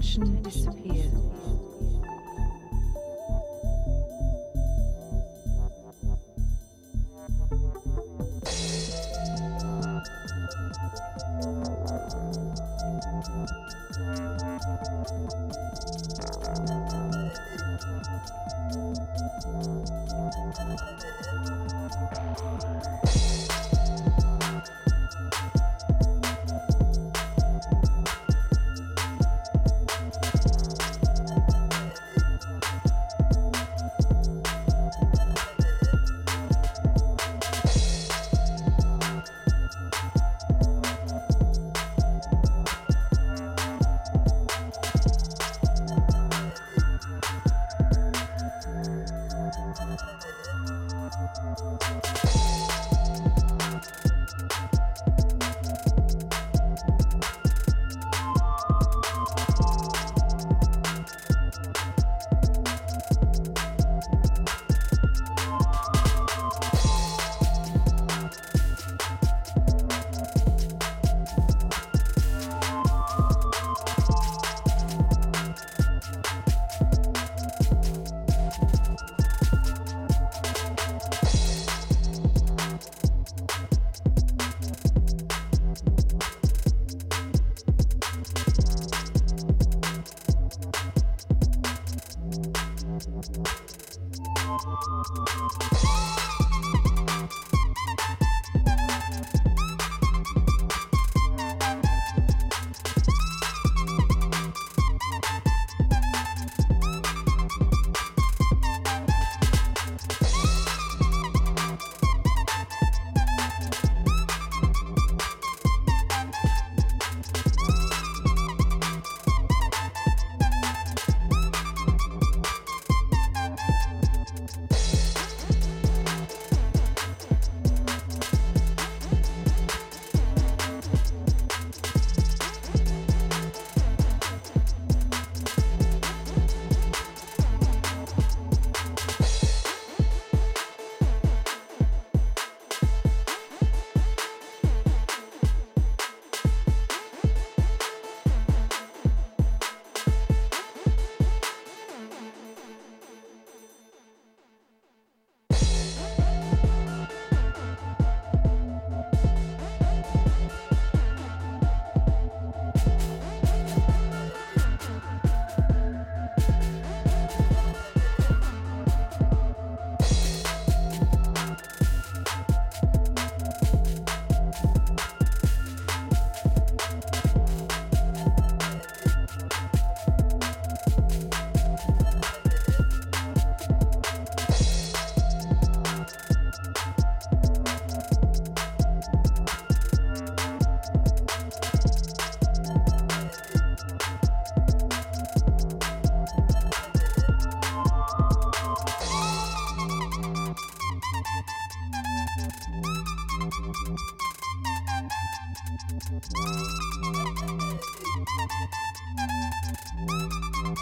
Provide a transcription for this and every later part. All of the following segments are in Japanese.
tension disappeared.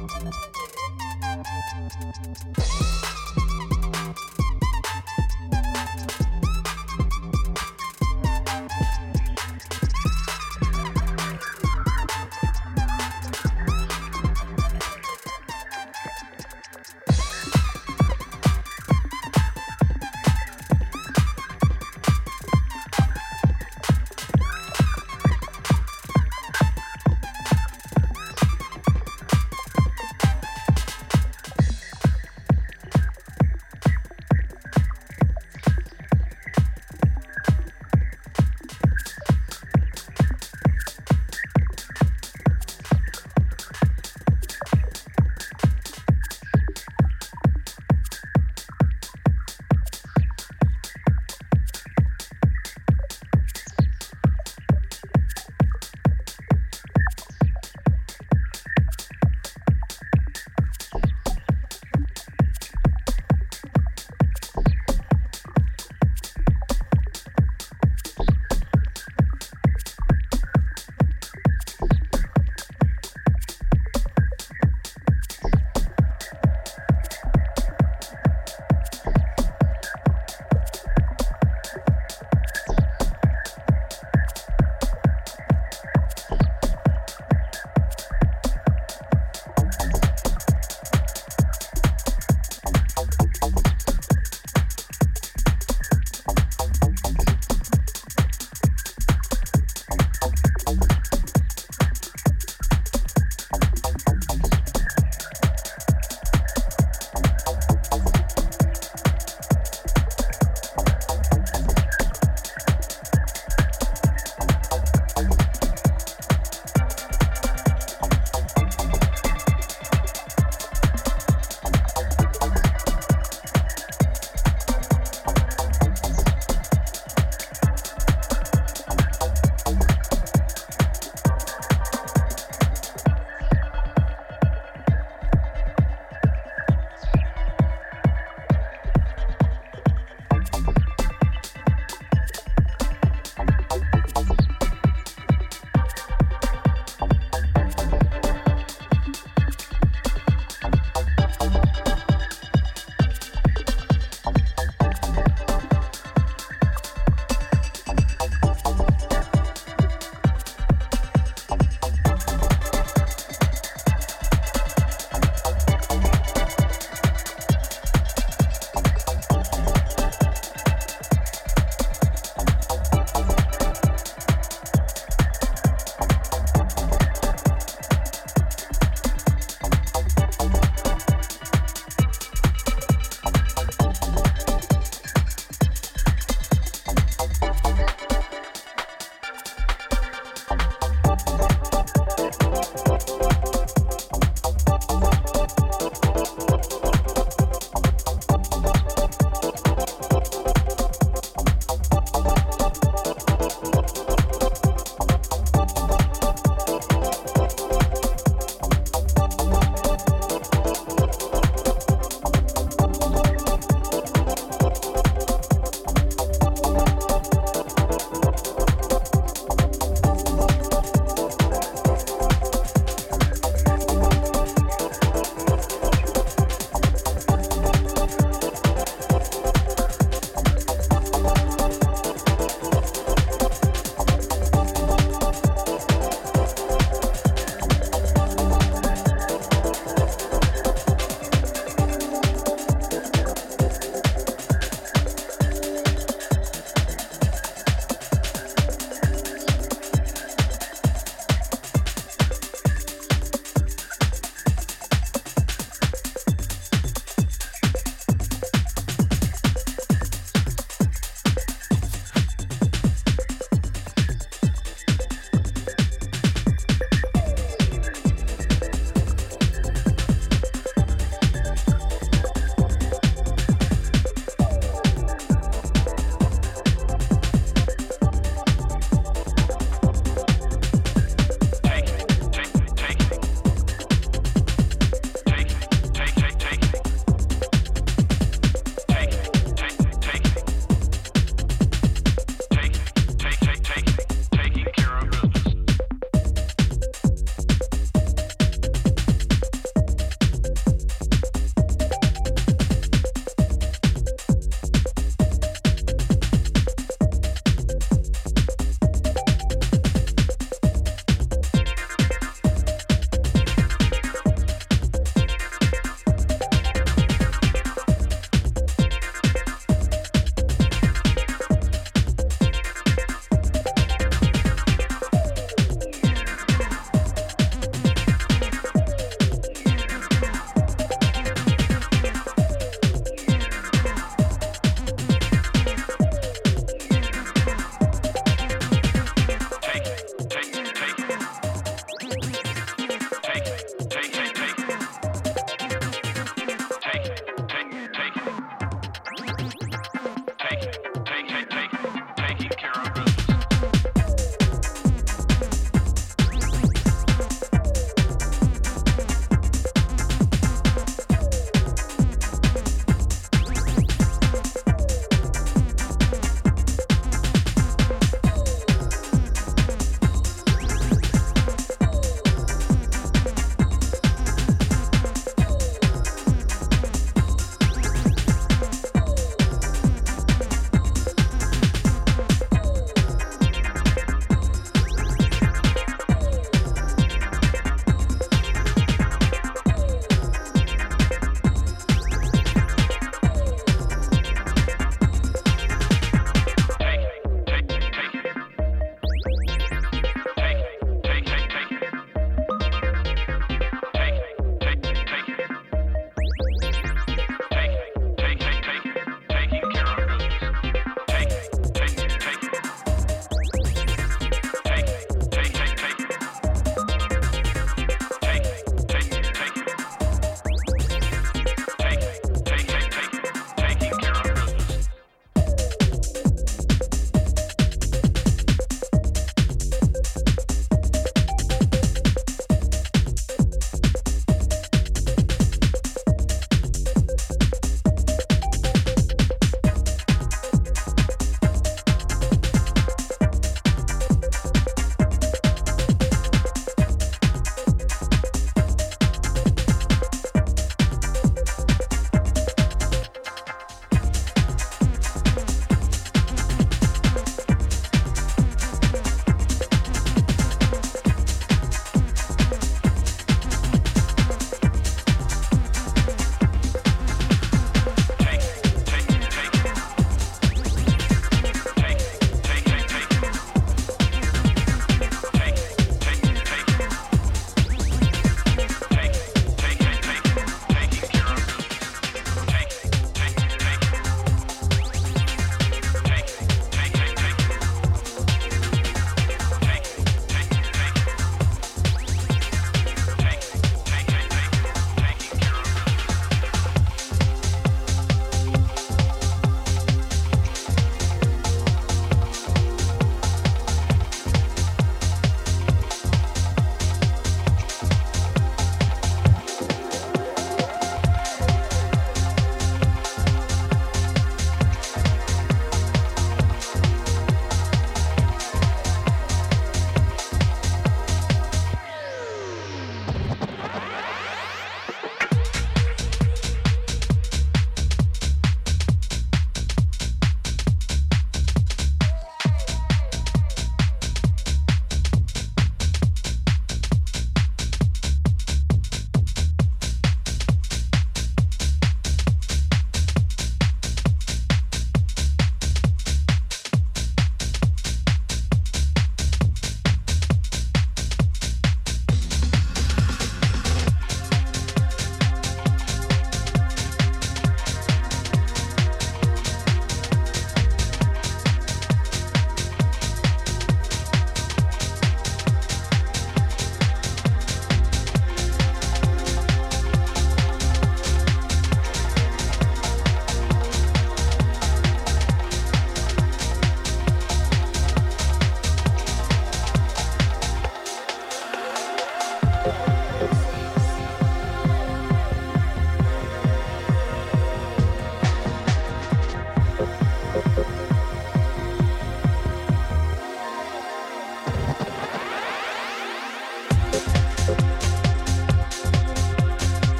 えっ?